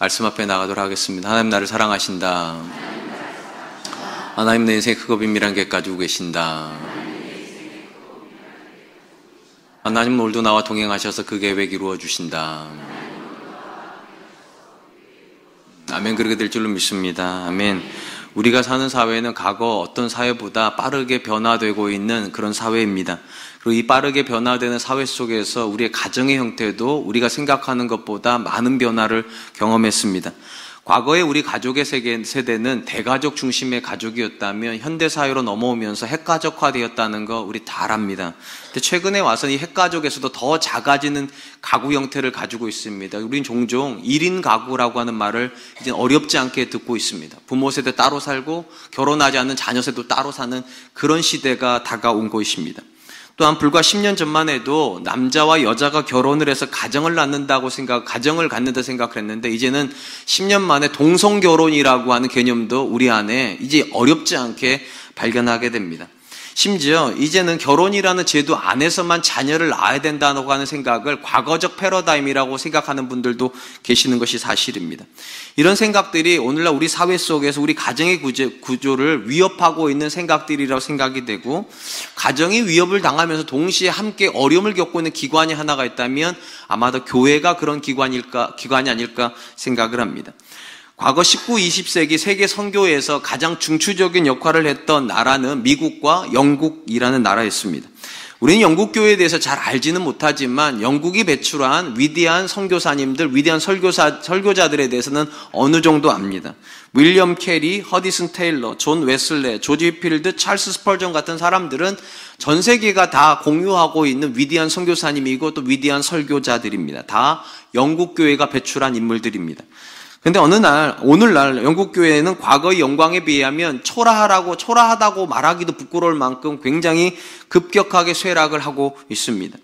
말씀 앞에 나가도록 하겠습니다. 하나님 나를 사랑하신다. 하나님 내 인생에 크고 비밀한 계 가지고 계신다. 하나님 오늘도 나와 동행하셔서 그 계획 이루어 주신다. 아멘 그렇게 될 줄로 믿습니다. 아멘. 우리가 사는 사회는 과거 어떤 사회보다 빠르게 변화되고 있는 그런 사회입니다. 그리고 이 빠르게 변화되는 사회 속에서 우리의 가정의 형태도 우리가 생각하는 것보다 많은 변화를 경험했습니다. 과거에 우리 가족의 세계, 세대는 대가족 중심의 가족이었다면 현대사회로 넘어오면서 핵가족화되었다는 거 우리 다 압니다. 근데 최근에 와서 이 핵가족에서도 더 작아지는 가구 형태를 가지고 있습니다. 우린 종종 1인 가구라고 하는 말을 이제 어렵지 않게 듣고 있습니다. 부모 세대 따로 살고 결혼하지 않는 자녀 세대도 따로 사는 그런 시대가 다가온 것입니다. 또한 불과 10년 전만 해도 남자와 여자가 결혼을 해서 가정을 낳는다고 생각, 가정을 갖는다 생각했는데 이제는 10년 만에 동성 결혼이라고 하는 개념도 우리 안에 이제 어렵지 않게 발견하게 됩니다. 심지어 이제는 결혼이라는 제도 안에서만 자녀를 낳아야 된다고 하는 생각을 과거적 패러다임이라고 생각하는 분들도 계시는 것이 사실입니다. 이런 생각들이 오늘날 우리 사회 속에서 우리 가정의 구조 를 위협하고 있는 생각들이라고 생각이 되고 가정이 위협을 당하면서 동시에 함께 어려움을 겪고 있는 기관이 하나가 있다면 아마도 교회가 그런 기관일까 기관이 아닐까 생각을 합니다. 과거 19, 20세기 세계 선교에서 가장 중추적인 역할을 했던 나라는 미국과 영국이라는 나라였습니다. 우리는 영국 교회에 대해서 잘 알지는 못하지만 영국이 배출한 위대한 선교사님들, 위대한 설교사, 설교자들에 대해서는 어느 정도 압니다. 윌리엄 캐리, 허드슨 테일러, 존 웨슬레, 조지 휫필드, 찰스 스펄전 같은 사람들은 전 세계가 다 공유하고 있는 위대한 선교사님이고 또 위대한 설교자들입니다. 다 영국 교회가 배출한 인물들입니다. 근데 어느 날, 오늘날 영국 교회는 과거의 영광에 비하면 초라하라고, 초라하다고 말하기도 부끄러울 만큼 굉장히 급격하게 쇠락을 하고 있습니다.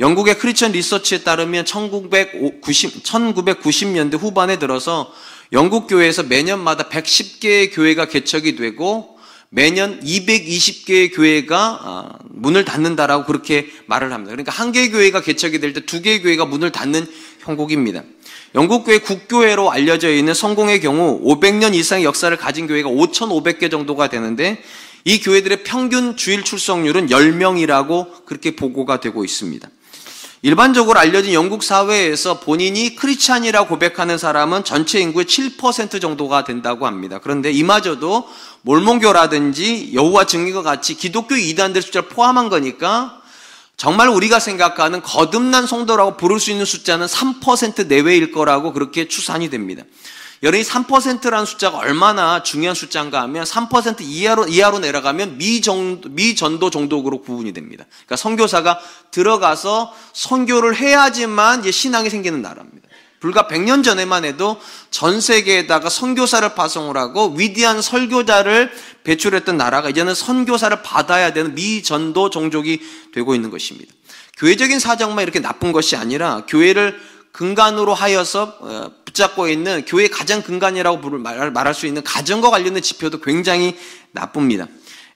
영국의 크리스천 리서치에 따르면 1990, 1990년대 후반에 들어서 영국 교회에서 매년마다 110개의 교회가 개척이 되고 매년 220개의 교회가 아, 문을 닫는다라고 그렇게 말을 합니다. 그러니까 한 개의 교회가 개척이 될 때 두 개의 교회가 문을 닫는 형국입니다. 영국교회 국교회로 알려져 있는 성공의 경우 500년 이상의 역사를 가진 교회가 5,500개 정도가 되는데 이 교회들의 평균 주일 출석률은 10명이라고 그렇게 보고가 되고 있습니다. 일반적으로 알려진 영국 사회에서 본인이 크리스찬이라 고백하는 사람은 전체 인구의 7% 정도가 된다고 합니다. 그런데 이마저도 몰몬교라든지 여호와 증인과 같이 기독교 이단들 숫자를 포함한 거니까 정말 우리가 생각하는 거듭난 성도라고 부를 수 있는 숫자는 3% 내외일 거라고 그렇게 추산이 됩니다. 여러분이 3%라는 숫자가 얼마나 중요한 숫자인가 하면 3% 이하로, 이하로 내려가면 미정, 미전도 정도로 구분이 됩니다. 그러니까 선교사가 들어가서 선교를 해야지만 신앙이 생기는 나라입니다. 불과 100년 전에만 해도 전 세계에다가 선교사를 파송을 하고 위대한 설교자를 배출했던 나라가 이제는 선교사를 받아야 되는 미전도 종족이 되고 있는 것입니다. 교회적인 사정만 이렇게 나쁜 것이 아니라 교회를 근간으로 하여서 어, 붙잡고 있는 교회 가장 근간이라고 말할 수 있는 가정과 관련된 지표도 굉장히 나쁩니다.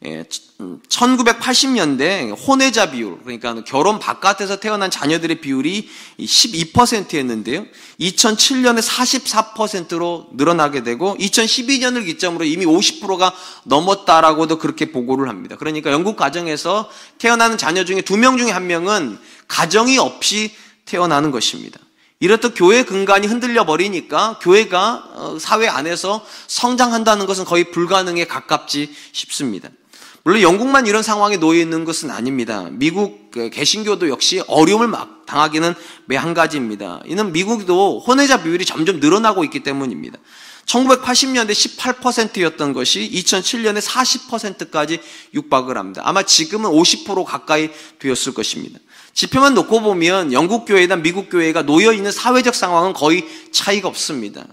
1980년대 예, 혼외자 비율, 그러니까 결혼 바깥에서 태어난 자녀들의 비율이 12%였는데요. 2007년에 44%로 늘어나게 되고 2012년을 기점으로 이미 50%가 넘었다라고도 그렇게 보고를 합니다. 그러니까 영국 가정에서 태어나는 자녀 중에 두 명 중에 한 명은 가정이 없이 태어나는 것입니다. 이렇듯 교회 근간이 흔들려 버리니까 교회가 어, 사회 안에서 성장한다는 것은 거의 불가능에 가깝지 싶습니다. 물론 영국만 이런 상황에 놓여 있는 것은 아닙니다. 미국 그 개신교도 역시 어려움을 막 당하기는 매 한 가지입니다. 이는 미국도 혼외자 비율이 점점 늘어나고 있기 때문입니다. 1980년대 18%였던 것이 2007년에 40%까지 육박을 합니다. 아마 지금은 50% 가까이 되었을 것입니다. 지표만 놓고 보면 영국 교회나 미국 교회가 놓여 있는 사회적 상황은 거의 차이가 없습니다.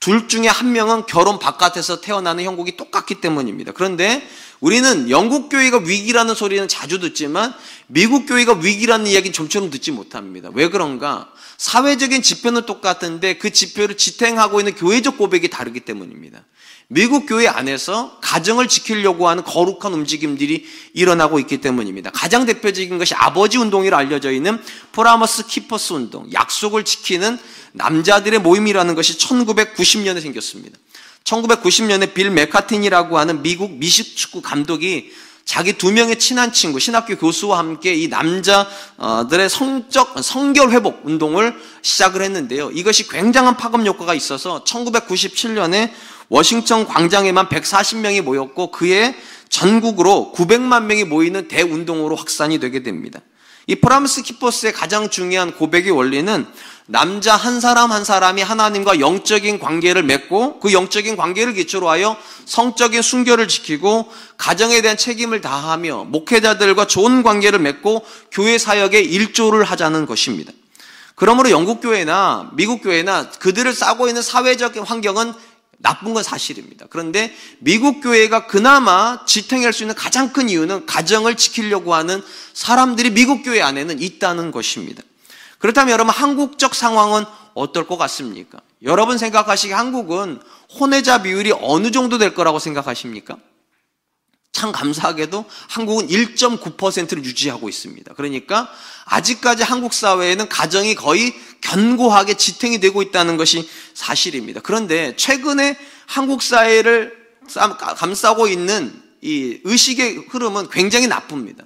둘 중에 한 명은 결혼 바깥에서 태어나는 형국이 똑같기 때문입니다. 그런데 우리는 영국 교회가 위기라는 소리는 자주 듣지만 미국 교회가 위기라는 이야기는 좀처럼 듣지 못합니다. 왜 그런가? 사회적인 지표는 똑같은데 그 지표를 지탱하고 있는 교회적 고백이 다르기 때문입니다. 미국 교회 안에서 가정을 지키려고 하는 거룩한 움직임들이 일어나고 있기 때문입니다. 가장 대표적인 것이 아버지 운동이라 알려져 있는 Promise Keepers 운동, 약속을 지키는 남자들의 모임이라는 것이 1990년에 생겼습니다. 1990년에 빌 매카트니라고 하는 미국 미식 축구 감독이 자기 두 명의 친한 친구, 신학교 교수와 함께 이 남자들의 성적, 성결 회복 운동을 시작을 했는데요. 이것이 굉장한 파급 효과가 있어서 1997년에 워싱턴 광장에만 140명이 모였고 그의 전국으로 900만 명이 모이는 대운동으로 확산이 되게 됩니다. 이 Promise Keepers의 가장 중요한 고백의 원리는 남자 한 사람 한 사람이 하나님과 영적인 관계를 맺고 그 영적인 관계를 기초로 하여 성적인 순결을 지키고 가정에 대한 책임을 다하며 목회자들과 좋은 관계를 맺고 교회 사역에 일조를 하자는 것입니다. 그러므로 영국 교회나 미국 교회나 그들을 싸고 있는 사회적 환경은 나쁜 건 사실입니다. 그런데 미국 교회가 그나마 지탱할 수 있는 가장 큰 이유는 가정을 지키려고 하는 사람들이 미국 교회 안에는 있다는 것입니다. 그렇다면 여러분 한국적 상황은 어떨 것 같습니까? 여러분 생각하시기에 한국은 혼외자 비율이 어느 정도 될 거라고 생각하십니까? 참 감사하게도 한국은 1.9%를 유지하고 있습니다. 그러니까 아직까지 한국 사회에는 가정이 거의 견고하게 지탱이 되고 있다는 것이 사실입니다. 그런데 최근에 한국 사회를 감싸고 있는 이 의식의 흐름은 굉장히 나쁩니다.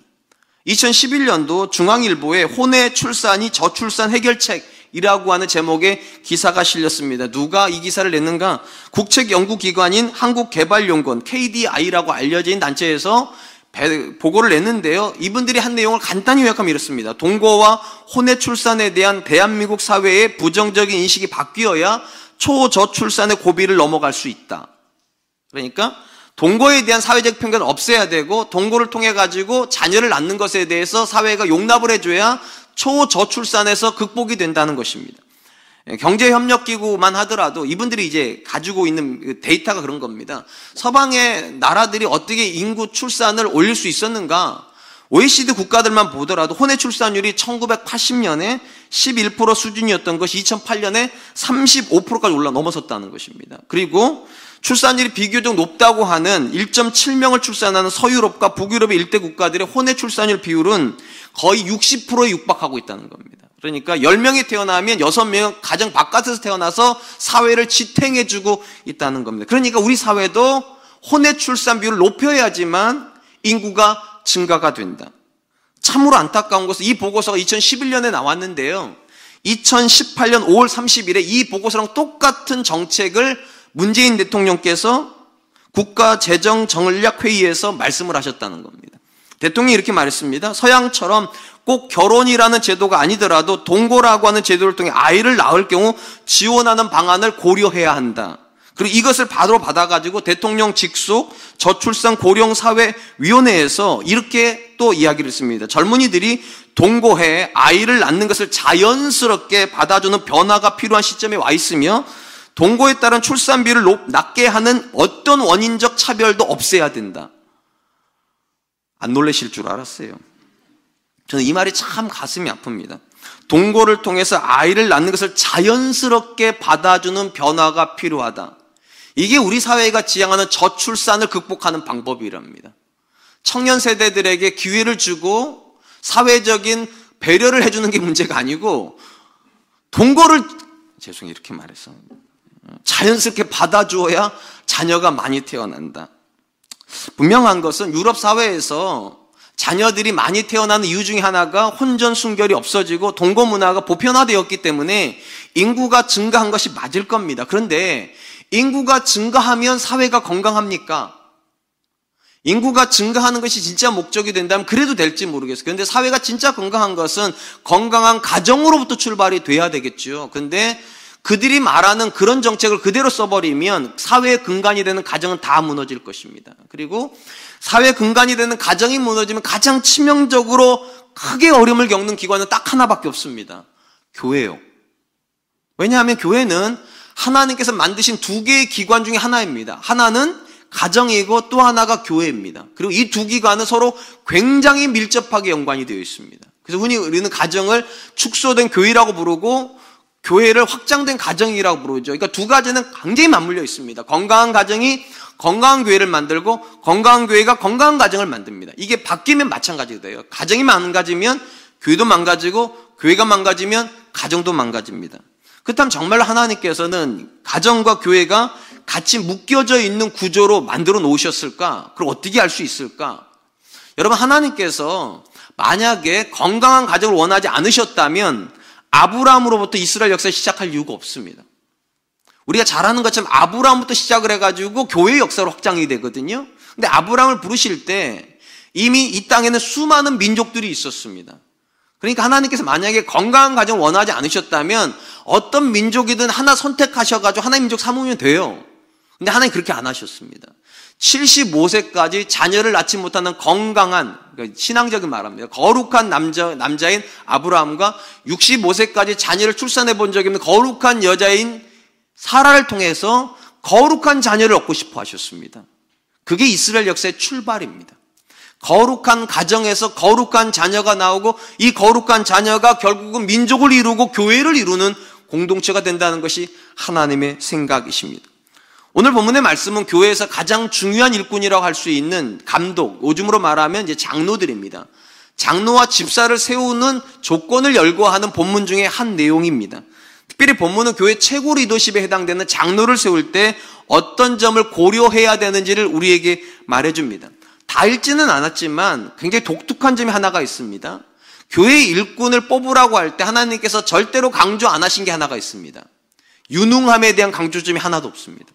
2011년도 중앙일보에 혼외 출산이 저출산 해결책 이라고 하는 제목의 기사가 실렸습니다. 누가 이 기사를 냈는가? 국책연구기관인 한국개발연구원 KDI라고 알려진 단체에서 보고를 냈는데요. 이분들이 한 내용을 간단히 요약하면 이렇습니다. 동거와 혼외 출산에 대한 대한민국 사회의 부정적인 인식이 바뀌어야 초저출산의 고비를 넘어갈 수 있다. 그러니까 동거에 대한 사회적 편견을 없애야 되고 동거를 통해 가지고 자녀를 낳는 것에 대해서 사회가 용납을 해줘야 초저출산에서 극복이 된다는 것입니다. 예, 경제협력기구만 하더라도 이분들이 이제 가지고 있는 그 데이터가 그런 겁니다. 서방의 나라들이 어떻게 인구 출산을 올릴 수 있었는가? OECD 국가들만 보더라도 혼외 출산율이 1980년에 11% 수준이었던 것이 2008년에 35%까지 올라 넘어섰다는 것입니다. 그리고 출산율이 비교적 높다고 하는 1.7명을 출산하는 서유럽과 북유럽의 일대 국가들의 혼외 출산율 비율은 거의 60%에 육박하고 있다는 겁니다. 그러니까 10명이 태어나면 6명은 가정 바깥에서 태어나서 사회를 지탱해주고 있다는 겁니다. 그러니까 우리 사회도 혼외 출산 비율을 높여야지만 인구가 증가가 된다. 참으로 안타까운 것은 이 보고서가 2011년에 나왔는데요. 2018년 5월 30일에 이 보고서랑 똑같은 정책을 문재인 대통령께서 국가 재정 정략 회의에서 말씀을 하셨다는 겁니다. 대통령이 이렇게 말했습니다. 서양처럼 꼭 결혼이라는 제도가 아니더라도 동거라고 하는 제도를 통해 아이를 낳을 경우 지원하는 방안을 고려해야 한다. 그리고 이것을 바로 받아가지고 대통령 직속 저출산 고령사회위원회에서 이렇게 또 이야기를 했습니다. 젊은이들이 동거해 아이를 낳는 것을 자연스럽게 받아주는 변화가 필요한 시점에 와 있으며 동거에 따른 출산비를 높, 낮게 하는 어떤 원인적 차별도 없애야 된다. 안 놀라실 줄 알았어요. 저는 이 말이 참 가슴이 아픕니다. 동거를 통해서 아이를 낳는 것을 자연스럽게 받아주는 변화가 필요하다. 이게 우리 사회가 지향하는 저출산을 극복하는 방법이랍니다. 청년 세대들에게 기회를 주고 사회적인 배려를 해주는 게 문제가 아니고 동거를 죄송해요 이렇게 말해서 자연스럽게 받아주어야 자녀가 많이 태어난다. 분명한 것은 유럽 사회에서 자녀들이 많이 태어나는 이유 중에 하나가 혼전 순결이 없어지고 동거 문화가 보편화되었기 때문에 인구가 증가한 것이 맞을 겁니다. 그런데 인구가 증가하면 사회가 건강합니까? 인구가 증가하는 것이 진짜 목적이 된다면 그래도 될지 모르겠어요. 그런데 사회가 진짜 건강한 것은 건강한 가정으로부터 출발이 돼야 되겠죠. 근데 그들이 말하는 그런 정책을 그대로 써버리면 사회의 근간이 되는 가정은 다 무너질 것입니다. 그리고 사회 근간이 되는 가정이 무너지면 가장 치명적으로 크게 어려움을 겪는 기관은 딱 하나밖에 없습니다. 교회요. 왜냐하면 교회는 하나님께서 만드신 두 개의 기관 중에 하나입니다. 하나는 가정이고 또 하나가 교회입니다. 그리고 이 두 기관은 서로 굉장히 밀접하게 연관이 되어 있습니다. 그래서 흔히 우리는 가정을 축소된 교회라고 부르고 교회를 확장된 가정이라고 부르죠. 그러니까 두 가지는 굉장히 맞물려 있습니다. 건강한 가정이 건강한 교회를 만들고 건강한 교회가 건강한 가정을 만듭니다. 이게 바뀌면 마찬가지돼요. 가정이 망가지면 교회도 망가지고 교회가 망가지면 가정도 망가집니다. 그렇다면 정말로 하나님께서는 가정과 교회가 같이 묶여져 있는 구조로 만들어 놓으셨을까? 그럼 어떻게 할수 있을까? 여러분 하나님께서 만약에 건강한 가정을 원하지 않으셨다면 아브라함으로부터 이스라엘 역사를 시작할 이유가 없습니다. 우리가 잘 아는 것처럼 아브라함부터 시작을 해가지고 교회 역사로 확장이 되거든요. 근데 아브라함을 부르실 때 이미 이 땅에는 수많은 민족들이 있었습니다. 그러니까 하나님께서 만약에 건강한 가정을 원하지 않으셨다면 어떤 민족이든 하나 선택하셔가지고 하나의 민족 삼으면 돼요. 근데 하나님 그렇게 안 하셨습니다. 75세까지 자녀를 낳지 못하는 건강한 그러니까 신앙적인 말합니다. 거룩한 남자 남자인 아브라함과 65세까지 자녀를 출산해 본 적이 없는 거룩한 여자인 사라를 통해서 거룩한 자녀를 얻고 싶어 하셨습니다. 그게 이스라엘 역사의 출발입니다. 거룩한 가정에서 거룩한 자녀가 나오고 이 거룩한 자녀가 결국은 민족을 이루고 교회를 이루는 공동체가 된다는 것이 하나님의 생각이십니다. 오늘 본문의 말씀은 교회에서 가장 중요한 일꾼이라고 할 수 있는 감독, 요즘으로 말하면 이제 장로들입니다. 장로와 집사를 세우는 조건을 열거하는 본문 중에 한 내용입니다. 특별히 본문은 교회 최고 리더십에 해당되는 장로를 세울 때 어떤 점을 고려해야 되는지를 우리에게 말해줍니다. 다 읽지는 않았지만 굉장히 독특한 점이 하나가 있습니다. 교회 일꾼을 뽑으라고 할 때 하나님께서 절대로 강조 안 하신 게 하나가 있습니다. 유능함에 대한 강조점이 하나도 없습니다.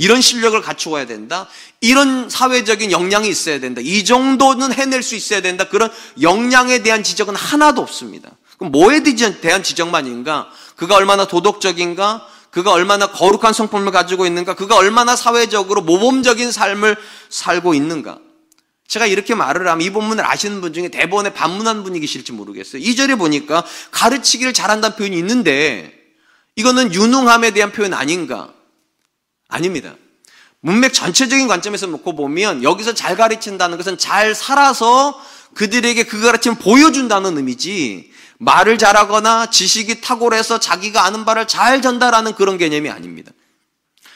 이런 실력을 갖추어야 된다. 이런 사회적인 역량이 있어야 된다. 이 정도는 해낼 수 있어야 된다. 그런 역량에 대한 지적은 하나도 없습니다. 그럼 뭐에 대한 지적만인가? 그가 얼마나 도덕적인가? 그가 얼마나 거룩한 성품을 가지고 있는가? 그가 얼마나 사회적으로 모범적인 삶을 살고 있는가? 제가 이렇게 말을 하면 이 본문을 아시는 분 중에 대본에 반문한 분이 계실지 모르겠어요. 이 절에 보니까 가르치기를 잘한다는 표현이 있는데 이거는 유능함에 대한 표현 아닌가? 아닙니다. 문맥 전체적인 관점에서 놓고 보면 여기서 잘 가르친다는 것은 잘 살아서 그들에게 그 가르침을 보여준다는 의미지 말을 잘하거나 지식이 탁월해서 자기가 아는 바를 잘 전달하는 그런 개념이 아닙니다.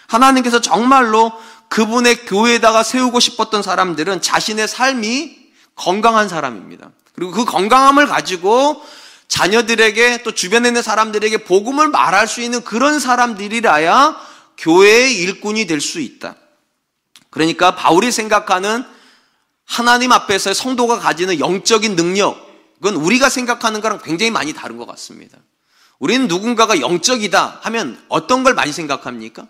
하나님께서 정말로 그분의 교회에다가 세우고 싶었던 사람들은 자신의 삶이 건강한 사람입니다. 그리고 그 건강함을 가지고 자녀들에게 또 주변에 있는 사람들에게 복음을 말할 수 있는 그런 사람들이라야 교회의 일꾼이 될 수 있다. 그러니까 바울이 생각하는 하나님 앞에서 성도가 가지는 영적인 능력은 우리가 생각하는 거랑 굉장히 많이 다른 것 같습니다. 우리는 누군가가 영적이다 하면 어떤 걸 많이 생각합니까?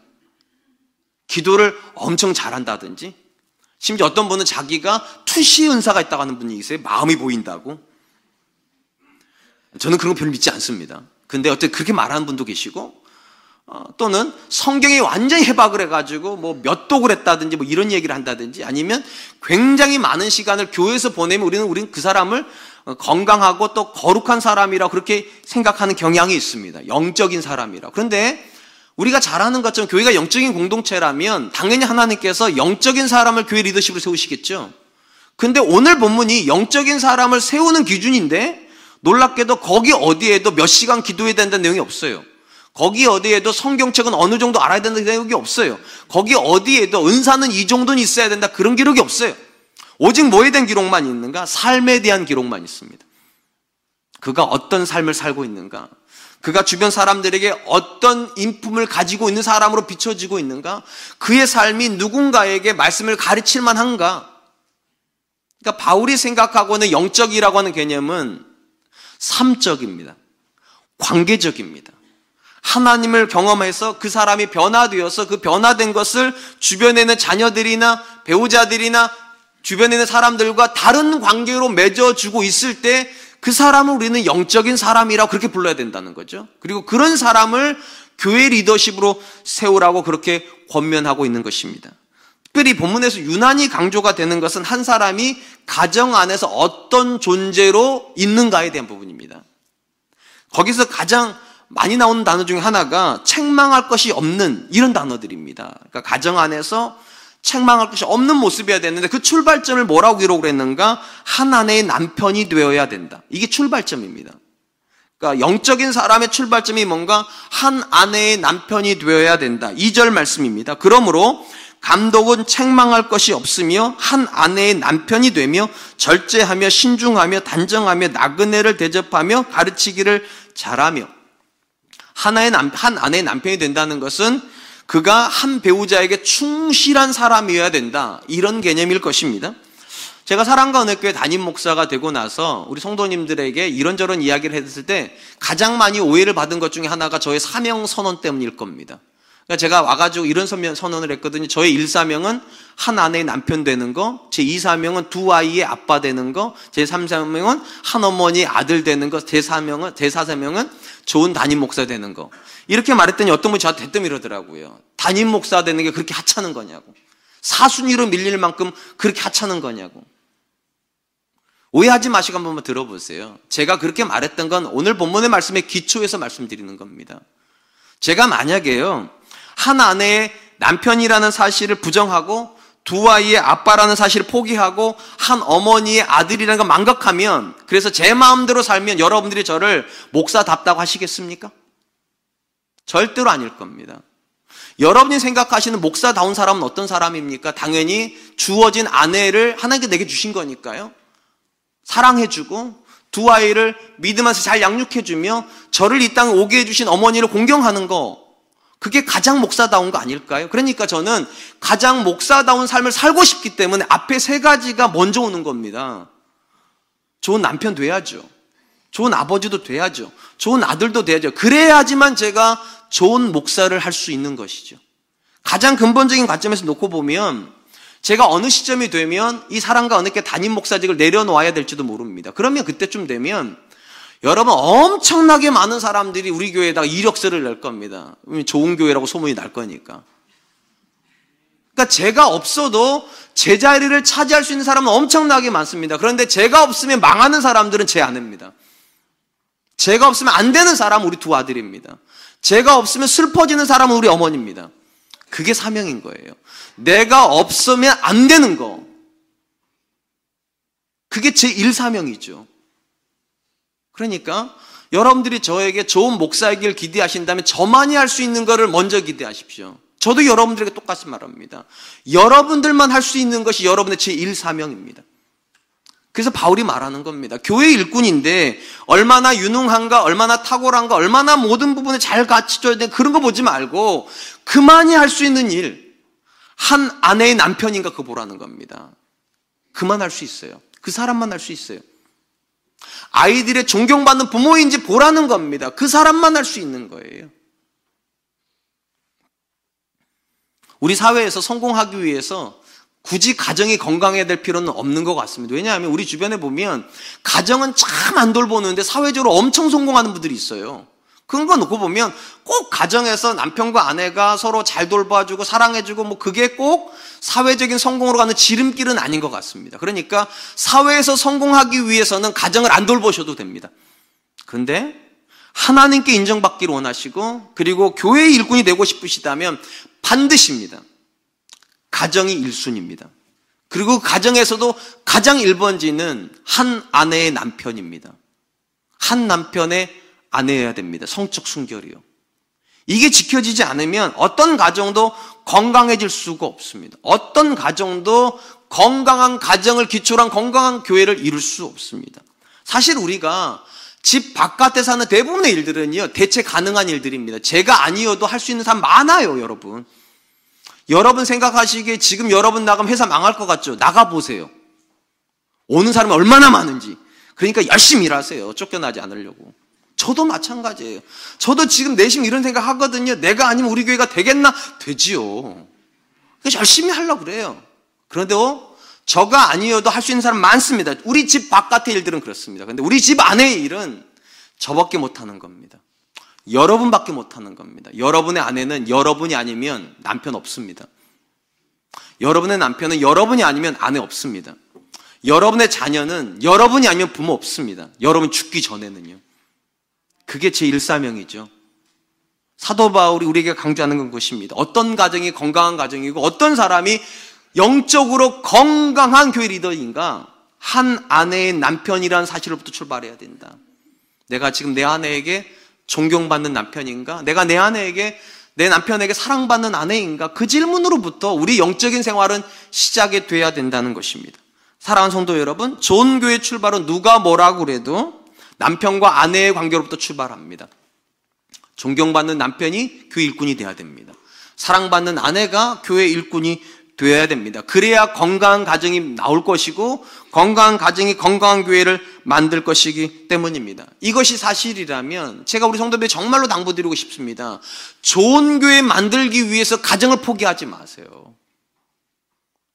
기도를 엄청 잘한다든지, 심지어 어떤 분은 자기가 투시 은사가 있다고 하는 분이 있어요. 마음이 보인다고. 저는 그런 거 별로 믿지 않습니다. 근데 어떻게 그렇게 말하는 분도 계시고, 어, 또는 성경이 완전히 해박을 해가지고 뭐 몇 독을 했다든지 뭐 이런 얘기를 한다든지 아니면 굉장히 많은 시간을 교회에서 보내면 우리는 우리는 그 사람을 어, 건강하고 또 거룩한 사람이라 그렇게 생각하는 경향이 있습니다. 영적인 사람이라. 그런데 우리가 잘 아는 것처럼 교회가 영적인 공동체라면 당연히 하나님께서 영적인 사람을 교회 리더십으로 세우시겠죠. 근데 오늘 본문이 영적인 사람을 세우는 기준인데 놀랍게도 거기 어디에도 몇 시간 기도해야 된다는 내용이 없어요. 거기 어디에도 성경책은 어느 정도 알아야 된다는 내용이 없어요. 거기 어디에도 은사는 이 정도는 있어야 된다. 그런 기록이 없어요. 오직 뭐에 대한 기록만 있는가? 삶에 대한 기록만 있습니다. 그가 어떤 삶을 살고 있는가? 그가 주변 사람들에게 어떤 인품을 가지고 있는 사람으로 비춰지고 있는가? 그의 삶이 누군가에게 말씀을 가르칠 만한가? 그러니까 바울이 생각하고는 영적이라고 하는 개념은 삶적입니다. 관계적입니다. 하나님을 경험해서 그 사람이 변화되어서 그 변화된 것을 주변에 있는 자녀들이나 배우자들이나 주변에 있는 사람들과 다른 관계로 맺어주고 있을 때 그 사람을 우리는 영적인 사람이라고 그렇게 불러야 된다는 거죠. 그리고 그런 사람을 교회 리더십으로 세우라고 그렇게 권면하고 있는 것입니다. 특별히 본문에서 유난히 강조가 되는 것은 한 사람이 가정 안에서 어떤 존재로 있는가에 대한 부분입니다. 거기서 가장 많이 나오는 단어 중에 하나가 책망할 것이 없는 이런 단어들입니다. 그러니까 가정 안에서 책망할 것이 없는 모습이어야 되는데 그 출발점을 뭐라고 기록을 했는가? 한 아내의 남편이 되어야 된다. 이게 출발점입니다. 그러니까 영적인 사람의 출발점이 뭔가 한 아내의 남편이 되어야 된다. 2절 말씀입니다. 그러므로 감독은 책망할 것이 없으며 한 아내의 남편이 되며 절제하며 신중하며 단정하며 나그네를 대접하며 가르치기를 잘하며 하나의 남, 한 아내의 남편이 된다는 것은 그가 한 배우자에게 충실한 사람이어야 된다. 이런 개념일 것입니다. 제가 사랑과 은혜교회 담임 목사가 되고 나서 우리 성도님들에게 이런저런 이야기를 했을 때 가장 많이 오해를 받은 것 중에 하나가 저의 사명 선언 때문일 겁니다. 그러니까 제가 와가지고 이런 선언을 했거든요. 저의 1사명은 한 아내의 남편 되는 거, 제 2사명은 두 아이의 아빠 되는 거, 제 3사명은 한 어머니 아들 되는 거, 제 4명은, 제 4사명은 좋은 담임 목사 되는 거. 이렇게 말했더니 어떤 분이 저한테 대뜸 이러더라고요. 담임 목사 되는 게 그렇게 하찮은 거냐고. 사순위로 밀릴 만큼 그렇게 하찮은 거냐고. 오해하지 마시고 한 번만 들어보세요. 제가 그렇게 말했던 건 오늘 본문의 말씀에 기초해서 말씀드리는 겁니다. 제가 만약에요, 한 아내의 남편이라는 사실을 부정하고 두 아이의 아빠라는 사실을 포기하고 한 어머니의 아들이라는 걸 망각하면 그래서 제 마음대로 살면 여러분들이 저를 목사답다고 하시겠습니까? 절대로 아닐 겁니다. 여러분이 생각하시는 목사다운 사람은 어떤 사람입니까? 당연히 주어진 아내를 하나님께 내게 주신 거니까요. 사랑해주고 두 아이를 믿으면서 잘 양육해주며 저를 이 땅에 오게 해주신 어머니를 공경하는 거 그게 가장 목사다운 거 아닐까요? 그러니까 저는 가장 목사다운 삶을 살고 싶기 때문에 앞에 세 가지가 먼저 오는 겁니다. 좋은 남편 돼야죠. 좋은 아버지도 돼야죠. 좋은 아들도 돼야죠. 그래야지만 제가 좋은 목사를 할 수 있는 것이죠. 가장 근본적인 관점에서 놓고 보면 제가 어느 시점이 되면 이 사람과 어느 게 담임 목사직을 내려놓아야 될지도 모릅니다. 그러면 그때쯤 되면 여러분 엄청나게 많은 사람들이 우리 교회에다가 이력서를 낼 겁니다. 좋은 교회라고 소문이 날 거니까. 그러니까 제가 없어도 제 자리를 차지할 수 있는 사람은 엄청나게 많습니다. 그런데 제가 없으면 망하는 사람들은 제 아내입니다. 제가 없으면 안 되는 사람은 우리 두 아들입니다. 제가 없으면 슬퍼지는 사람은 우리 어머니입니다. 그게 사명인 거예요. 내가 없으면 안 되는 거. 그게 제 일사명이죠. 그러니까 여러분들이 저에게 좋은 목사이길 기대하신다면 저만이 할 수 있는 것을 먼저 기대하십시오. 저도 여러분들에게 똑같이 말합니다. 여러분들만 할 수 있는 것이 여러분의 제 일사명입니다. 그래서 바울이 말하는 겁니다. 교회 일꾼인데 얼마나 유능한가, 얼마나 탁월한가, 얼마나 모든 부분을 잘 갖춰줘야 돼 그런 거 보지 말고 그만이 할 수 있는 일, 한 아내의 남편인가 그거 보라는 겁니다. 그만 할 수 있어요. 그 사람만 할 수 있어요. 아이들의 존경받는 부모인지 보라는 겁니다. 그 사람만 할 수 있는 거예요. 우리 사회에서 성공하기 위해서 굳이 가정이 건강해야 될 필요는 없는 것 같습니다. 왜냐하면 우리 주변에 보면 가정은 참 안 돌보는데 사회적으로 엄청 성공하는 분들이 있어요. 그런 거 놓고 보면 꼭 가정에서 남편과 아내가 서로 잘 돌봐주고 사랑해주고 뭐 그게 꼭 사회적인 성공으로 가는 지름길은 아닌 것 같습니다. 그러니까 사회에서 성공하기 위해서는 가정을 안 돌보셔도 됩니다. 그런데 하나님께 인정받기를 원하시고 그리고 교회의 일꾼이 되고 싶으시다면 반드시입니다. 가정이 1순위입니다. 그리고 가정에서도 가장 1번지는 한 아내의 남편입니다. 한 남편의 아내여야 됩니다. 성적 순결이요. 이게 지켜지지 않으면 어떤 가정도 건강해질 수가 없습니다. 어떤 가정도 건강한 가정을 기초로 한 건강한 교회를 이룰 수 없습니다. 사실 우리가 집 바깥에 사는 대부분의 일들은요, 대체 가능한 일들입니다. 제가 아니어도 할 수 있는 사람 많아요, 여러분. 여러분 생각하시기에 지금 여러분 나가면 회사 망할 것 같죠? 나가보세요. 오는 사람이 얼마나 많은지. 그러니까 열심히 일하세요. 쫓겨나지 않으려고. 저도 마찬가지예요. 저도 지금 내심 이런 생각 하거든요. 내가 아니면 우리 교회가 되겠나? 되지요. 열심히 하려고 그래요. 그런데 어? 저가 아니어도 할 수 있는 사람 많습니다. 우리 집 바깥의 일들은 그렇습니다. 근데 우리 집 안의 일은 저밖에 못하는 겁니다. 여러분밖에 못하는 겁니다. 여러분의 아내는 여러분이 아니면 남편 없습니다. 여러분의 남편은 여러분이 아니면 아내 없습니다. 여러분의 자녀는 여러분이 아니면 부모 없습니다. 여러분 죽기 전에는요. 그게 제 일사명이죠. 사도 바울이 우리에게 강조하는 건 것입니다. 어떤 가정이 건강한 가정이고 어떤 사람이 영적으로 건강한 교회 리더인가 한 아내의 남편이라는 사실로부터 출발해야 된다. 내가 지금 내 아내에게 존경받는 남편인가? 내가 내 아내에게 내 남편에게 사랑받는 아내인가? 그 질문으로부터 우리 영적인 생활은 시작이 돼야 된다는 것입니다. 사랑하는 성도 여러분, 좋은 교회 출발은 누가 뭐라고 그래도 남편과 아내의 관계로부터 출발합니다. 존경받는 남편이 교회 일꾼이 돼야 됩니다. 사랑받는 아내가 교회 일꾼이 되어야 됩니다. 그래야 건강한 가정이 나올 것이고 건강한 가정이 건강한 교회를 만들 것이기 때문입니다. 이것이 사실이라면 제가 우리 성도들 정말로 당부드리고 싶습니다. 좋은 교회 만들기 위해서 가정을 포기하지 마세요.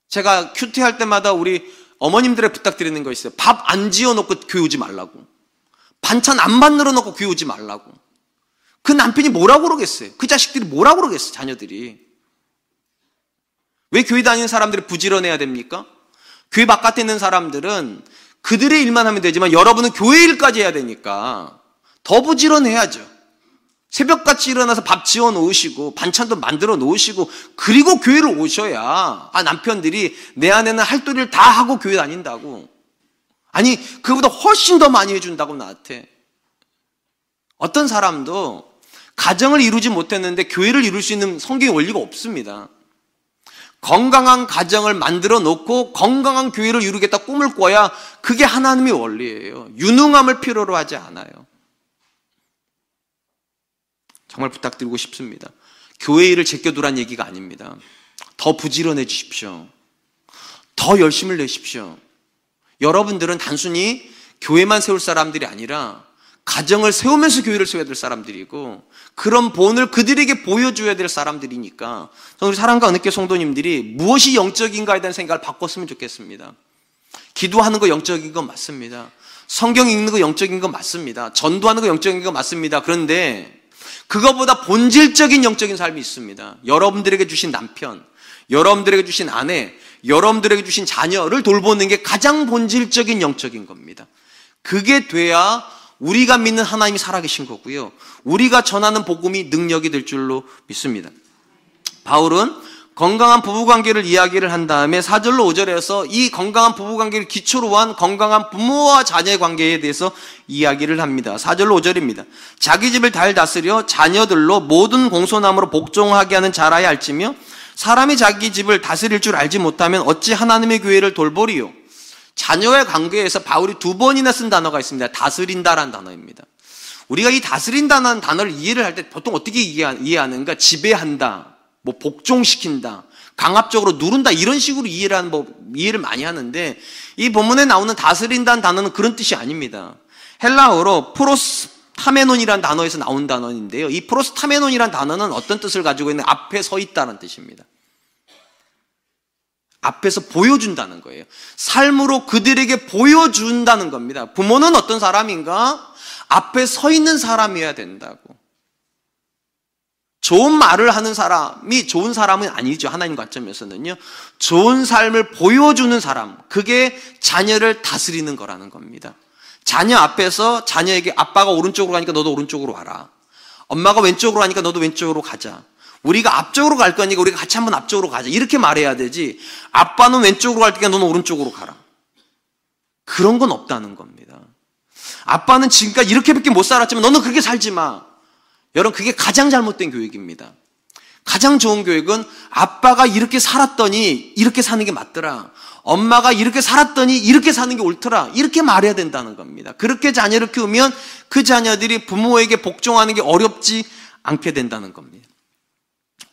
제가 큐티 할 때마다 우리 어머님들의 부탁드리는 거 있어요. 밥 안 지어놓고 교회 오지 말라고. 반찬 안 만들어 놓고 오지 말라고. 그 남편이 뭐라고 그러겠어요? 그 자식들이 뭐라고 그러겠어요? 자녀들이. 왜 교회 다니는 사람들이 부지런해야 됩니까? 교회 바깥에 있는 사람들은 그들의 일만 하면 되지만 여러분은 교회 일까지 해야 되니까 더 부지런해야죠. 새벽같이 일어나서 밥 지어 놓으시고 반찬도 만들어 놓으시고 그리고 교회를 오셔야 아 남편들이 내 안에는 할 도리를 다 하고 교회 다닌다고 아니 그보다 훨씬 더 많이 해준다고 나한테 어떤 사람도 가정을 이루지 못했는데 교회를 이룰 수 있는 성경의 원리가 없습니다. 건강한 가정을 만들어 놓고 건강한 교회를 이루겠다 꿈을 꿔야 그게 하나님의 원리예요. 유능함을 필요로 하지 않아요. 정말 부탁드리고 싶습니다. 교회 일을 제껴두란 얘기가 아닙니다. 더 부지런해 주십시오. 더 열심을 내십시오. 여러분들은 단순히 교회만 세울 사람들이 아니라 가정을 세우면서 교회를 세워야 될 사람들이고 그런 본을 그들에게 보여줘야 될 사람들이니까 우리 사랑과 은혜교 성도님들이 무엇이 영적인가에 대한 생각을 바꿨으면 좋겠습니다. 기도하는 거 영적인 건 맞습니다. 성경 읽는 거 영적인 건 맞습니다. 전도하는 거 영적인 건 맞습니다. 그런데 그거보다 본질적인 영적인 삶이 있습니다. 여러분들에게 주신 남편, 여러분들에게 주신 아내, 여러분들에게 주신 자녀를 돌보는 게 가장 본질적인 영적인 겁니다. 그게 돼야 우리가 믿는 하나님이 살아계신 거고요. 우리가 전하는 복음이 능력이 될 줄로 믿습니다. 바울은 건강한 부부관계를 이야기를 한 다음에 4절로 5절에서 이 건강한 부부관계를 기초로 한 건강한 부모와 자녀의 관계에 대해서 이야기를 합니다. 4절로 5절입니다. 자기 집을 잘 다스려 자녀들로 모든 공손함으로 복종하게 하는 자라야 할지며 사람이 자기 집을 다스릴 줄 알지 못하면 어찌 하나님의 교회를 돌보리요? 자녀의 관계에서 바울이 두 번이나 쓴 단어가 있습니다. 다스린다라는 단어입니다. 우리가 이 다스린다는 단어를 이해를 할 때 보통 어떻게 이해하는가? 지배한다, 뭐 복종시킨다, 강압적으로 누른다 이런 식으로 이해를 하는 법, 이해를 많이 하는데 이 본문에 나오는 다스린다는 단어는 그런 뜻이 아닙니다. 헬라어로 프로스 타메논이라는 단어에서 나온 단어인데요. 이 프로스타메논이라는 단어는 어떤 뜻을 가지고 있는 앞에 서 있다는 뜻입니다. 앞에서 보여준다는 거예요. 삶으로 그들에게 보여준다는 겁니다. 부모는 어떤 사람인가? 앞에 서 있는 사람이어야 된다고. 좋은 말을 하는 사람이 좋은 사람은 아니죠. 하나님 관점에서는요. 좋은 삶을 보여주는 사람. 그게 자녀를 다스리는 거라는 겁니다. 자녀 앞에서 자녀에게 아빠가 오른쪽으로 가니까 너도 오른쪽으로 와라. 엄마가 왼쪽으로 가니까 너도 왼쪽으로 가자. 우리가 앞쪽으로 갈 거니까 우리가 같이 한번 앞쪽으로 가자. 이렇게 말해야 되지. 아빠는 왼쪽으로 갈 테니까 너는 오른쪽으로 가라. 그런 건 없다는 겁니다. 아빠는 지금까지 이렇게밖에 못 살았지만 너는 그렇게 살지 마. 여러분, 그게 가장 잘못된 교육입니다. 가장 좋은 교육은 아빠가 이렇게 살았더니 이렇게 사는 게 맞더라. 엄마가 이렇게 살았더니 이렇게 사는 게 옳더라. 이렇게 말해야 된다는 겁니다. 그렇게 자녀를 키우면 그 자녀들이 부모에게 복종하는 게 어렵지 않게 된다는 겁니다.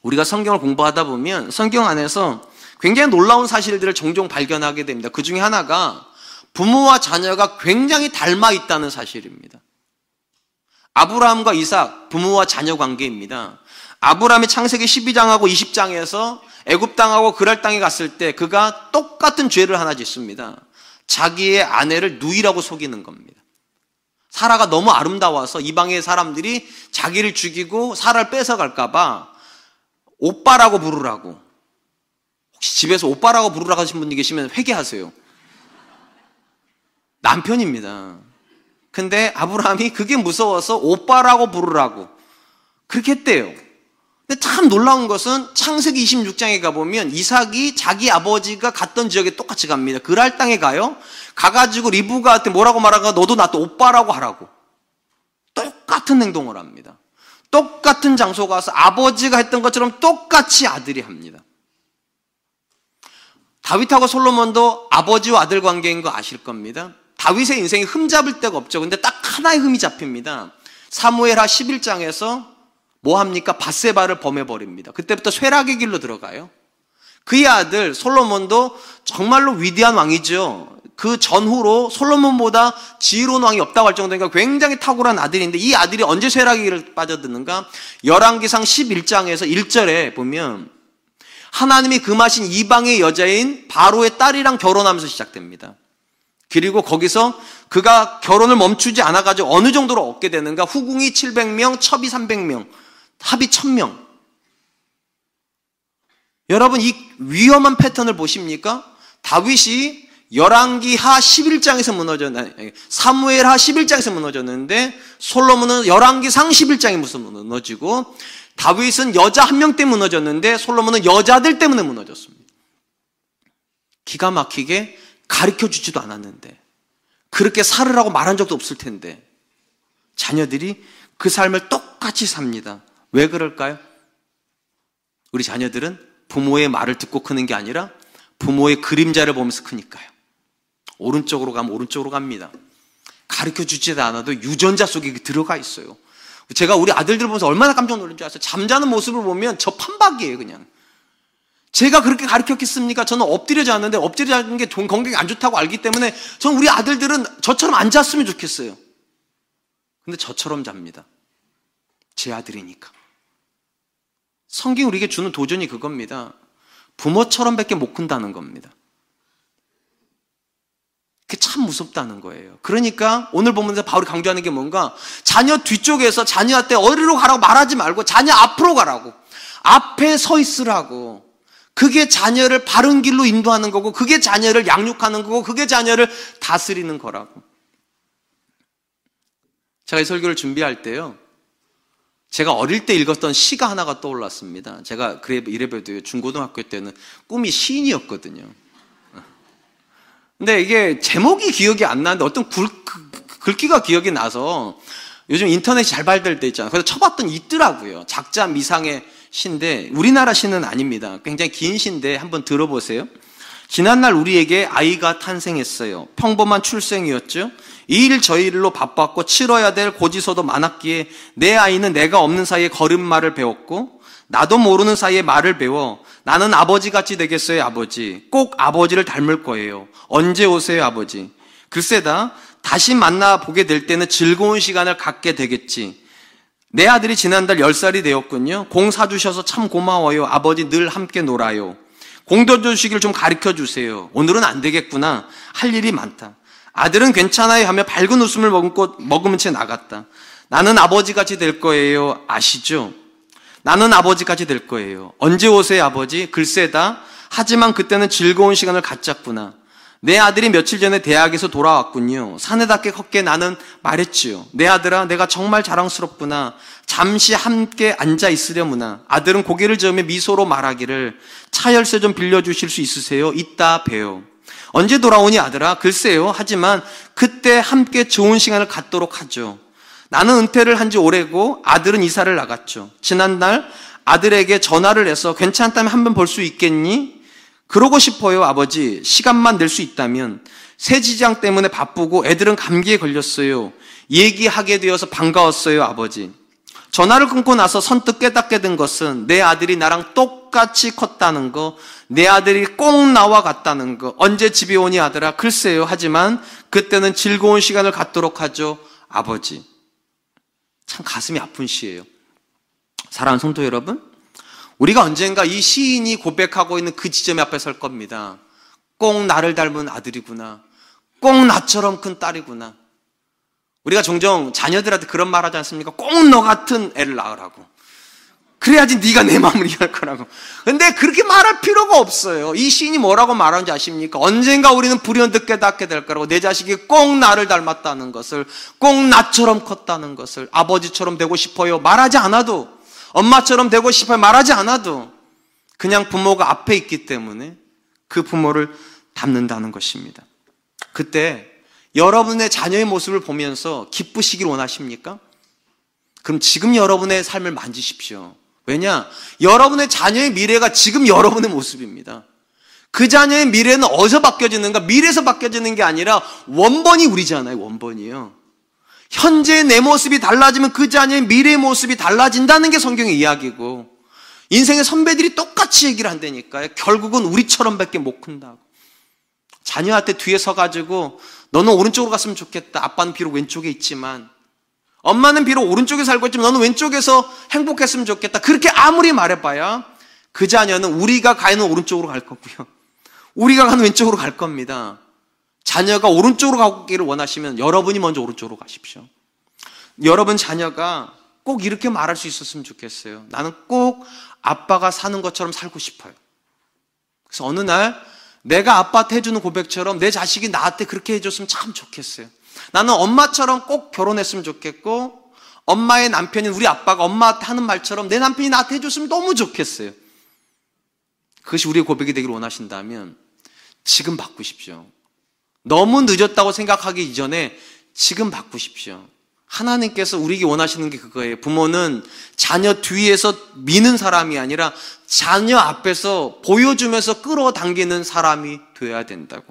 우리가 성경을 공부하다 보면 성경 안에서 굉장히 놀라운 사실들을 종종 발견하게 됩니다. 그 중에 하나가 부모와 자녀가 굉장히 닮아 있다는 사실입니다. 아브라함과 이삭, 부모와 자녀 관계입니다. 아브라함이 창세기 12장하고 20장에서 애굽 땅하고 그랄 땅에 갔을 때 그가 똑같은 죄를 하나 짓습니다. 자기의 아내를 누이라고 속이는 겁니다. 사라가 너무 아름다워서 이방의 사람들이 자기를 죽이고 사라를 뺏어갈까봐 오빠라고 부르라고. 혹시 집에서 오빠라고 부르라고 하신 분이 계시면 회개하세요. 남편입니다. 근데 아브라함이 그게 무서워서 오빠라고 부르라고. 그렇게 했대요. 근데 참 놀라운 것은 창세기 26장에 가보면 이삭이 자기 아버지가 갔던 지역에 똑같이 갑니다. 그랄 땅에 가요. 가가지고 리브가한테 뭐라고 말하가 너도 나또 오빠라고 하라고. 똑같은 행동을 합니다. 똑같은 장소 가서 아버지가 했던 것처럼 똑같이 아들이 합니다. 다윗하고 솔로몬도 아버지와 아들 관계인 거 아실 겁니다. 다윗의 인생이 흠 잡을 데가 없죠. 근데 딱 하나의 흠이 잡힙니다. 사무엘하 11장에서 뭐 합니까? 바세바를 범해버립니다. 그때부터 쇠락의 길로 들어가요. 그의 아들 솔로몬도 정말로 위대한 왕이죠. 그 전후로 솔로몬보다 지혜로운 왕이 없다고 할 정도니까 굉장히 탁월한 아들인데 이 아들이 언제 쇠락의 길을 빠져드는가? 열왕기상 11장에서 1절에 보면 하나님이 금하신 이방의 여자인 바로의 딸이랑 결혼하면서 시작됩니다. 그리고 거기서 그가 결혼을 멈추지 않아가지고 어느 정도로 얻게 되는가? 후궁이 700명, 첩이 300명, 합이 1000명. 여러분 이 위험한 패턴을 보십니까? 다윗이 열왕기하 11장에서 무너졌나 사무엘하 11장에서 무너졌는데 솔로몬은 열왕기상 11장에 무슨 무너지고 다윗은 여자 한 명 때문에 무너졌는데 솔로몬은 여자들 때문에 무너졌습니다. 기가 막히게 가르쳐 주지도 않았는데 그렇게 살으라고 말한 적도 없을 텐데 자녀들이 그 삶을 똑같이 삽니다. 왜 그럴까요? 우리 자녀들은 부모의 말을 듣고 크는 게 아니라 부모의 그림자를 보면서 크니까요. 오른쪽으로 가면 오른쪽으로 갑니다. 가르쳐 주지도 않아도 유전자 속에 들어가 있어요. 제가 우리 아들들 보면서 얼마나 깜짝 놀란 줄 아세요? 잠자는 모습을 보면 저 판박이에요, 그냥. 제가 그렇게 가르쳤겠습니까? 저는 엎드려 자는데 엎드려 자는 게 건강에 안 좋다고 알기 때문에 저는 우리 아들들은 저처럼 안 잤으면 좋겠어요. 근데 저처럼 잡니다. 제 아들이니까. 성경 우리에게 주는 도전이 그겁니다. 부모처럼 밖에 못 큰다는 겁니다. 그게 참 무섭다는 거예요. 그러니까 오늘 보면서 바울이 강조하는 게 뭔가 자녀 뒤쪽에서 자녀한테 어디로 가라고 말하지 말고 자녀 앞으로 가라고. 앞에 서 있으라고. 그게 자녀를 바른 길로 인도하는 거고 그게 자녀를 양육하는 거고 그게 자녀를 다스리는 거라고. 제가 이 설교를 준비할 때요. 제가 어릴 때 읽었던 시가 하나가 떠올랐습니다. 제가 그래 이래봬도 중고등학교 때는 꿈이 시인이었거든요. 근데 이게 제목이 기억이 안 나는데 어떤 글, 글귀가 기억이 나서 요즘 인터넷이 잘 발달될 때 있잖아요. 그래서 쳐봤더니 있더라고요. 작자 미상의 시인데 우리나라 시는 아닙니다. 굉장히 긴 시인데 한번 들어보세요. 지난날 우리에게 아이가 탄생했어요. 평범한 출생이었죠. 이일 저 일로 바빴고 치러야 될 고지서도 많았기에 내 아이는 내가 없는 사이에 걸음마를 배웠고 나도 모르는 사이에 말을 배워 나는 아버지 같이 되겠어요, 아버지. 꼭 아버지를 닮을 거예요. 언제 오세요, 아버지? 글쎄다, 다시 만나 보게 될 때는 즐거운 시간을 갖게 되겠지. 내 아들이 지난달 10살이 되었군요. 공 사주셔서 참 고마워요. 아버지 늘 함께 놀아요. 공 던져주시기를 좀 가르쳐 주세요. 오늘은 안 되겠구나. 할 일이 많다. 아들은 괜찮아요 하며 밝은 웃음을 머금고, 머금은 채 나갔다. 나는 아버지같이 될 거예요. 아시죠? 나는 아버지까지 될 거예요. 언제 오세요, 아버지? 글쎄다. 하지만 그때는 즐거운 시간을 갖자꾸나. 내 아들이 며칠 전에 대학에서 돌아왔군요. 사내답게 컸게 나는 말했지요. 내 아들아, 내가 정말 자랑스럽구나. 잠시 함께 앉아 있으려무나. 아들은 고개를 저으며 미소로 말하기를 차 열쇠 좀 빌려주실 수 있으세요? 이따 봬요. 언제 돌아오니 아들아? 글쎄요. 하지만 그때 함께 좋은 시간을 갖도록 하죠. 나는 은퇴를 한 지 오래고 아들은 이사를 나갔죠. 지난날 아들에게 전화를 해서 괜찮다면 한번 볼 수 있겠니? 그러고 싶어요, 아버지. 시간만 낼 수 있다면. 새 지장 때문에 바쁘고 애들은 감기에 걸렸어요. 얘기하게 되어서 반가웠어요, 아버지. 전화를 끊고 나서 선뜻 깨닫게 된 것은 내 아들이 나랑 똑같이 컸다는 거, 내 아들이 꼭 나와 갔다는 거, 언제 집에 오니 아들아? 글쎄요. 하지만 그때는 즐거운 시간을 갖도록 하죠, 아버지. 참 가슴이 아픈 시예요. 사랑하는 성도 여러분, 우리가 언젠가 이 시인이 고백하고 있는 그 지점에 앞에 설 겁니다. 꼭 나를 닮은 아들이구나. 꼭 나처럼 큰 딸이구나. 우리가 종종 자녀들한테 그런 말 하지 않습니까? 꼭 너 같은 애를 낳으라고. 그래야지 네가 내 마음을 이해할 거라고. 근데 그렇게 말할 필요가 없어요. 이 시인이 뭐라고 말하는지 아십니까? 언젠가 우리는 불현듯 깨닫게 될 거라고. 내 자식이 꼭 나를 닮았다는 것을, 꼭 나처럼 컸다는 것을, 아버지처럼 되고 싶어요. 말하지 않아도, 엄마처럼 되고 싶어요. 말하지 않아도, 그냥 부모가 앞에 있기 때문에 그 부모를 닮는다는 것입니다. 그때 여러분의 자녀의 모습을 보면서 기쁘시길 원하십니까? 그럼 지금 여러분의 삶을 만지십시오. 왜냐? 여러분의 자녀의 미래가 지금 여러분의 모습입니다. 그 자녀의 미래는 어디서 바뀌어지는가? 미래에서 바뀌어지는 게 아니라 원본이 우리잖아요. 원본이요. 현재 내 모습이 달라지면 그 자녀의 미래의 모습이 달라진다는 게 성경의 이야기고 인생의 선배들이 똑같이 얘기를 한다니까요. 결국은 우리처럼밖에 못 큰다고. 자녀한테 뒤에 서가지고 너는 오른쪽으로 갔으면 좋겠다. 아빠는 비록 왼쪽에 있지만 엄마는 비록 오른쪽에 살고 있지만 너는 왼쪽에서 행복했으면 좋겠다. 그렇게 아무리 말해봐야 그 자녀는 우리가 가는 오른쪽으로 갈 거고요. 우리가 가는 왼쪽으로 갈 겁니다. 자녀가 오른쪽으로 가기를 원하시면 여러분이 먼저 오른쪽으로 가십시오. 여러분 자녀가 꼭 이렇게 말할 수 있었으면 좋겠어요. 나는 꼭 아빠가 사는 것처럼 살고 싶어요. 그래서 어느 날 내가 아빠한테 해주는 고백처럼 내 자식이 나한테 그렇게 해줬으면 참 좋겠어요. 나는 엄마처럼 꼭 결혼했으면 좋겠고 엄마의 남편인 우리 아빠가 엄마한테 하는 말처럼 내 남편이 나한테 해줬으면 너무 좋겠어요. 그것이 우리의 고백이 되기를 원하신다면 지금 바꾸십시오. 너무 늦었다고 생각하기 이전에 지금 바꾸십시오. 하나님께서 우리에게 원하시는 게 그거예요. 부모는 자녀 뒤에서 미는 사람이 아니라 자녀 앞에서 보여주면서 끌어당기는 사람이 되어야 된다고.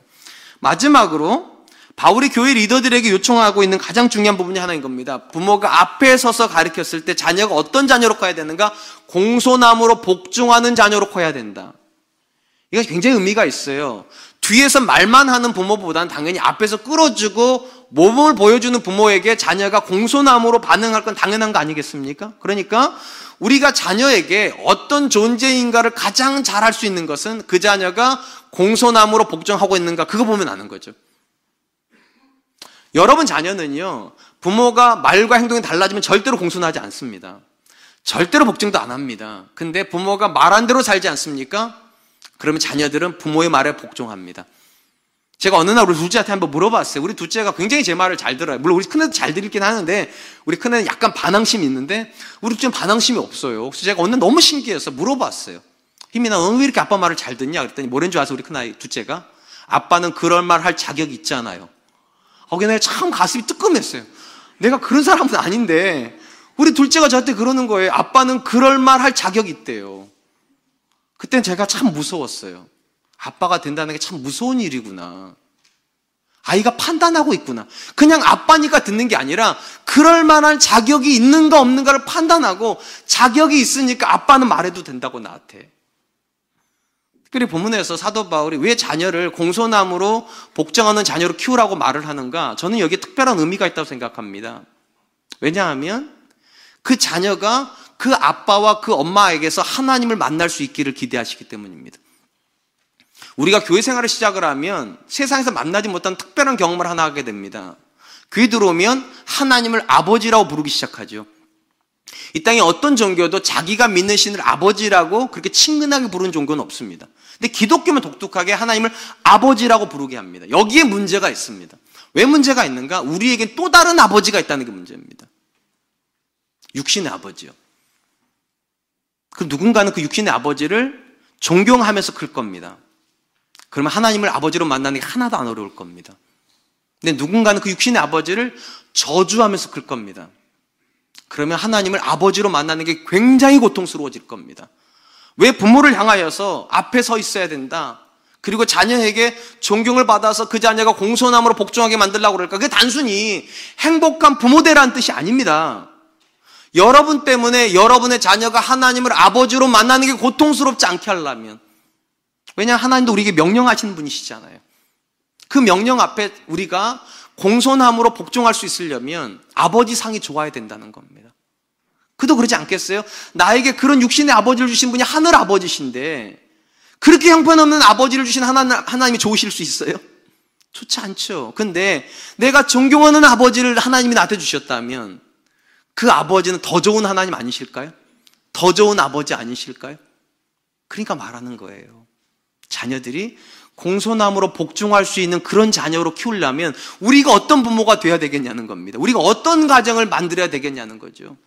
마지막으로 바울이 교회 리더들에게 요청하고 있는 가장 중요한 부분이 하나인 겁니다. 부모가 앞에 서서 가르쳤을 때 자녀가 어떤 자녀로 커야 되는가? 공소남으로 복종하는 자녀로 커야 된다. 이거 굉장히 의미가 있어요. 뒤에서 말만 하는 부모보다는 당연히 앞에서 끌어주고 몸을 보여주는 부모에게 자녀가 공손함으로 반응할 건 당연한 거 아니겠습니까? 그러니까 우리가 자녀에게 어떤 존재인가를 가장 잘할 수 있는 것은 그 자녀가 공손함으로 복종하고 있는가 그거 보면 아는 거죠. 여러분 자녀는요, 부모가 말과 행동이 달라지면 절대로 공손하지 않습니다. 절대로 복종도 안 합니다. 근데 부모가 말한 대로 살지 않습니까? 그러면 자녀들은 부모의 말에 복종합니다. 제가 어느 날 우리 둘째한테 한번 물어봤어요. 우리 둘째가 굉장히 제 말을 잘 들어요. 물론 우리 큰애도 잘 들긴 하는데 우리 큰애는 약간 반항심이 있는데 우리 둘째는 반항심이 없어요. 그래서 제가 어느 날 너무 신기해서 물어봤어요. 희민아, 너는 왜 이렇게 아빠 말을 잘 듣냐? 그랬더니 뭐라는 줄 아세요? 우리 큰아이 둘째가 아빠는 그럴 말 할 자격이 있잖아요. 거기에 내가 참 가슴이 뜨끔했어요. 내가 그런 사람은 아닌데 우리 둘째가 저한테 그러는 거예요. 아빠는 그럴 말 할 자격이 있대요. 그땐 제가 참 무서웠어요. 아빠가 된다는 게 참 무서운 일이구나. 아이가 판단하고 있구나. 그냥 아빠니까 듣는 게 아니라 그럴 만한 자격이 있는가 없는가를 판단하고 자격이 있으니까 아빠는 말해도 된다고 나한테. 특별히 본문에서 사도 바울이 왜 자녀를 공손함으로 복종하는 자녀로 키우라고 말을 하는가? 저는 여기에 특별한 의미가 있다고 생각합니다. 왜냐하면 그 자녀가 그 아빠와 그 엄마에게서 하나님을 만날 수 있기를 기대하시기 때문입니다. 우리가 교회 생활을 시작을 하면 세상에서 만나지 못한 특별한 경험을 하나 하게 됩니다. 귀에 들어오면 하나님을 아버지라고 부르기 시작하죠. 이 땅에 어떤 종교도 자기가 믿는 신을 아버지라고 그렇게 친근하게 부르는 종교는 없습니다. 근데 기독교만 독특하게 하나님을 아버지라고 부르게 합니다. 여기에 문제가 있습니다. 왜 문제가 있는가? 우리에게 또 다른 아버지가 있다는 게 문제입니다. 육신의 아버지요. 그 누군가는 그 육신의 아버지를 존경하면서 클 겁니다. 그러면 하나님을 아버지로 만나는 게 하나도 안 어려울 겁니다. 근데 누군가는 그 육신의 아버지를 저주하면서 클 겁니다. 그러면 하나님을 아버지로 만나는 게 굉장히 고통스러워질 겁니다. 왜 부모를 향하여서 앞에 서 있어야 된다? 그리고 자녀에게 존경을 받아서 그 자녀가 공손함으로 복종하게 만들려고 그럴까? 그게 단순히 행복한 부모대라는 뜻이 아닙니다. 여러분 때문에 여러분의 자녀가 하나님을 아버지로 만나는 게 고통스럽지 않게 하려면 왜냐 하나님도 우리에게 명령하시는 분이시잖아요. 그 명령 앞에 우리가 공손함으로 복종할 수 있으려면 아버지 상이 좋아야 된다는 겁니다. 그도 그러지 않겠어요? 나에게 그런 육신의 아버지를 주신 분이 하늘 아버지신데 그렇게 형편없는 아버지를 주신 하나님, 하나님이 좋으실 수 있어요? 좋지 않죠. 근데 내가 존경하는 아버지를 하나님이 나한테 주셨다면 그 아버지는 더 좋은 하나님 아니실까요? 더 좋은 아버지 아니실까요? 그러니까 말하는 거예요. 자녀들이 공손함으로 복종할 수 있는 그런 자녀로 키우려면 우리가 어떤 부모가 되어야 되겠냐는 겁니다. 우리가 어떤 가정을 만들어야 되겠냐는 거죠.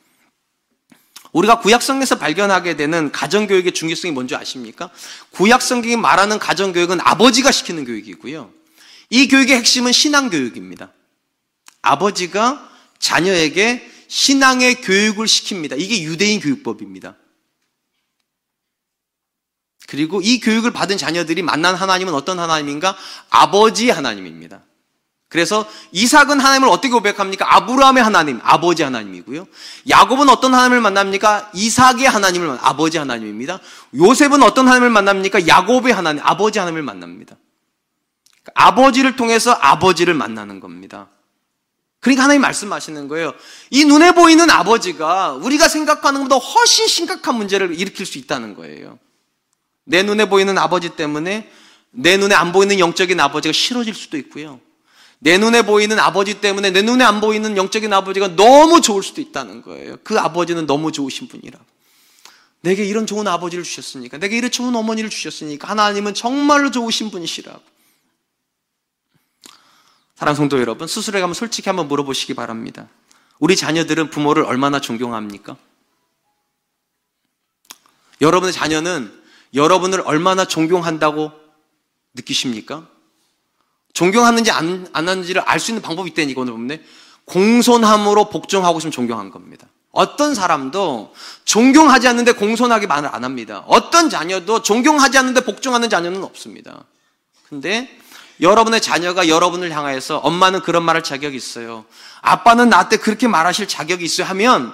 우리가 구약성경에서 발견하게 되는 가정교육의 중요성이 뭔지 아십니까? 구약성경이 말하는 가정교육은 아버지가 시키는 교육이고요. 이 교육의 핵심은 신앙교육입니다. 아버지가 자녀에게 신앙의 교육을 시킵니다. 이게 유대인 교육법입니다. 그리고 이 교육을 받은 자녀들이 만난 하나님은 어떤 하나님인가? 아버지 하나님입니다. 그래서 이삭은 하나님을 어떻게 고백합니까? 아브라함의 하나님, 아버지 하나님이고요. 야곱은 어떤 하나님을 만납니까? 이삭의 하나님을 만 아버지 하나님입니다. 요셉은 어떤 하나님을 만납니까? 야곱의 하나님, 아버지 하나님을 만납니다. 아버지를 통해서 아버지를 만나는 겁니다. 그러니까 하나님 말씀하시는 거예요. 이 눈에 보이는 아버지가 우리가 생각하는 것보다 훨씬 심각한 문제를 일으킬 수 있다는 거예요. 내 눈에 보이는 아버지 때문에 내 눈에 안 보이는 영적인 아버지가 싫어질 수도 있고요. 내 눈에 보이는 아버지 때문에 내 눈에 안 보이는 영적인 아버지가 너무 좋을 수도 있다는 거예요. 그 아버지는 너무 좋으신 분이라. 내게 이런 좋은 아버지를 주셨으니까, 내게 이런 좋은 어머니를 주셨으니까, 하나님은 정말로 좋으신 분이시라고. 사랑 성도 여러분, 스스로에 가면 솔직히 한번 물어보시기 바랍니다. 우리 자녀들은 부모를 얼마나 존경합니까? 여러분의 자녀는 여러분을 얼마나 존경한다고 느끼십니까? 존경하는지 안, 안 하는지를 알 수 있는 방법이 있다니 오늘 보면 공손함으로 복종하고 있으면 존경한 겁니다. 어떤 사람도 존경하지 않는데 공손하게 말을 안 합니다. 어떤 자녀도 존경하지 않는데 복종하는 자녀는 없습니다. 근데 여러분의 자녀가 여러분을 향하여서 엄마는 그런 말할 자격이 있어요. 아빠는 나한테 그렇게 말하실 자격이 있어요 하면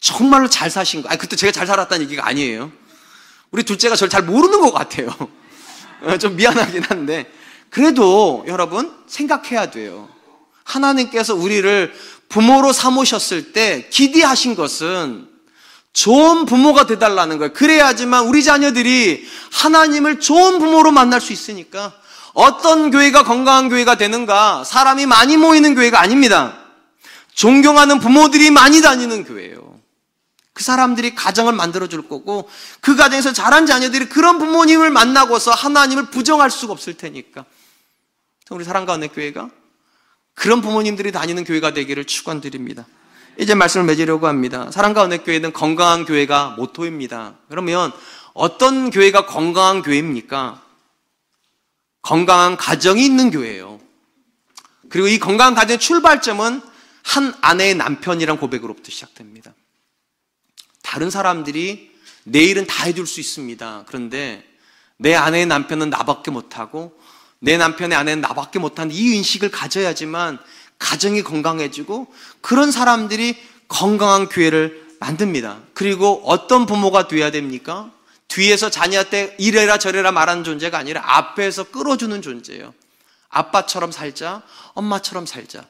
정말로 잘 사신 거. 아니, 그때 제가 잘 살았다는 얘기가 아니에요. 우리 둘째가 저를 잘 모르는 것 같아요. 좀 미안하긴 한데. 그래도 여러분 생각해야 돼요. 하나님께서 우리를 부모로 삼으셨을 때 기대하신 것은 좋은 부모가 되달라는 거예요. 그래야지만 우리 자녀들이 하나님을 좋은 부모로 만날 수 있으니까 어떤 교회가 건강한 교회가 되는가? 사람이 많이 모이는 교회가 아닙니다. 존경하는 부모들이 많이 다니는 교회예요. 그 사람들이 가정을 만들어 줄 거고 그 가정에서 자란 자녀들이 그런 부모님을 만나고서 하나님을 부정할 수가 없을 테니까. 우리 사랑과 은혜 교회가 그런 부모님들이 다니는 교회가 되기를 축원드립니다. 이제 말씀을 맺으려고 합니다. 사랑과 은혜 교회는 건강한 교회가 모토입니다. 그러면 어떤 교회가 건강한 교회입니까? 건강한 가정이 있는 교회예요. 그리고 이 건강한 가정의 출발점은 한 아내의 남편이란 고백으로부터 시작됩니다. 다른 사람들이 내 일은 다 해줄 수 있습니다. 그런데 내 아내의 남편은 나밖에 못하고 내 남편의 아내는 나밖에 못한 이 인식을 가져야지만 가정이 건강해지고 그런 사람들이 건강한 교회를 만듭니다. 그리고 어떤 부모가 돼야 됩니까? 뒤에서 자녀한테 이래라 저래라 말하는 존재가 아니라 앞에서 끌어주는 존재예요. 아빠처럼 살자, 엄마처럼 살자.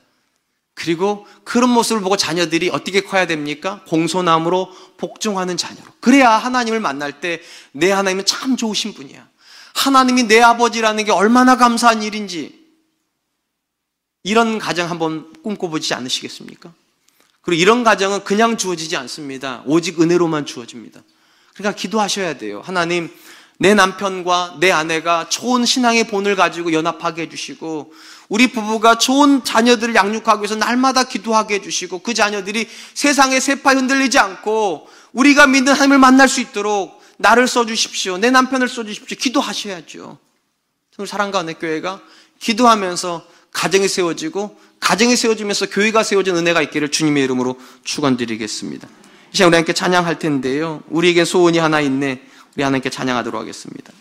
그리고 그런 모습을 보고 자녀들이 어떻게 커야 됩니까? 공손함으로 복종하는 자녀로. 그래야 하나님을 만날 때 내 하나님은 참 좋으신 분이야. 하나님이 내 아버지라는 게 얼마나 감사한 일인지 이런 가정 한번 꿈꿔보지 않으시겠습니까? 그리고 이런 가정은 그냥 주어지지 않습니다. 오직 은혜로만 주어집니다. 그러니까 기도하셔야 돼요. 하나님, 내 남편과 내 아내가 좋은 신앙의 본을 가지고 연합하게 해주시고, 우리 부부가 좋은 자녀들을 양육하기 위해서 날마다 기도하게 해주시고, 그 자녀들이 세상의 세파 흔들리지 않고, 우리가 믿는 하나님을 만날 수 있도록 나를 써주십시오. 내 남편을 써주십시오. 기도하셔야죠. 우리 사랑과 은혜 교회가 기도하면서 가정이 세워지고, 가정이 세워지면서 교회가 세워진 은혜가 있기를 주님의 이름으로 축원드리겠습니다. 이 시간 우리 함께 찬양할 텐데요. 우리에게 소원이 하나 있네. 우리 하나님께 찬양하도록 하겠습니다.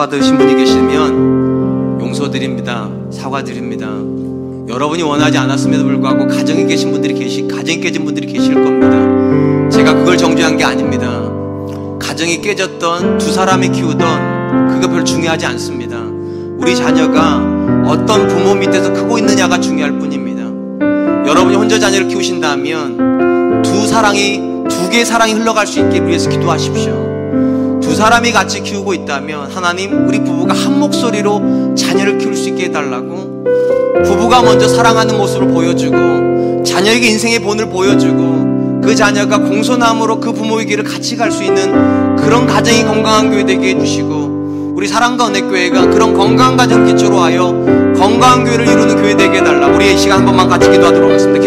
받으신 분이 계시면 용서드립니다. 사과드립니다. 여러분이 원하지 않았음에도 불구하고 가정에 계신 분들이 계시, 가정이 깨진 분들이 계실 겁니다. 제가 그걸 정죄한 게 아닙니다. 가정이 깨졌던 두 사람이 키우던 그거 별로 중요하지 않습니다. 우리 자녀가 어떤 부모 밑에서 크고 있느냐가 중요할 뿐입니다. 여러분이 혼자 자녀를 키우신다면 두 사랑이 두 개의 사랑이 흘러갈 수 있게 위해서 기도하십시오. 두 사람이 같이 키우고 있다면 하나님 우리 부부가 한 목소리로 자녀를 키울 수 있게 해달라고. 부부가 먼저 사랑하는 모습을 보여주고 자녀에게 인생의 본을 보여주고 그 자녀가 공손함으로 그 부모의 길을 같이 갈 수 있는 그런 가정이 건강한 교회 되게 해주시고 우리 사랑과 은혜 교회가 그런 건강한 가정 기초로 하여 건강한 교회를 이루는 교회 되게 해달라 우리 이 시간 한 번만 같이 기도하도록 하겠습니다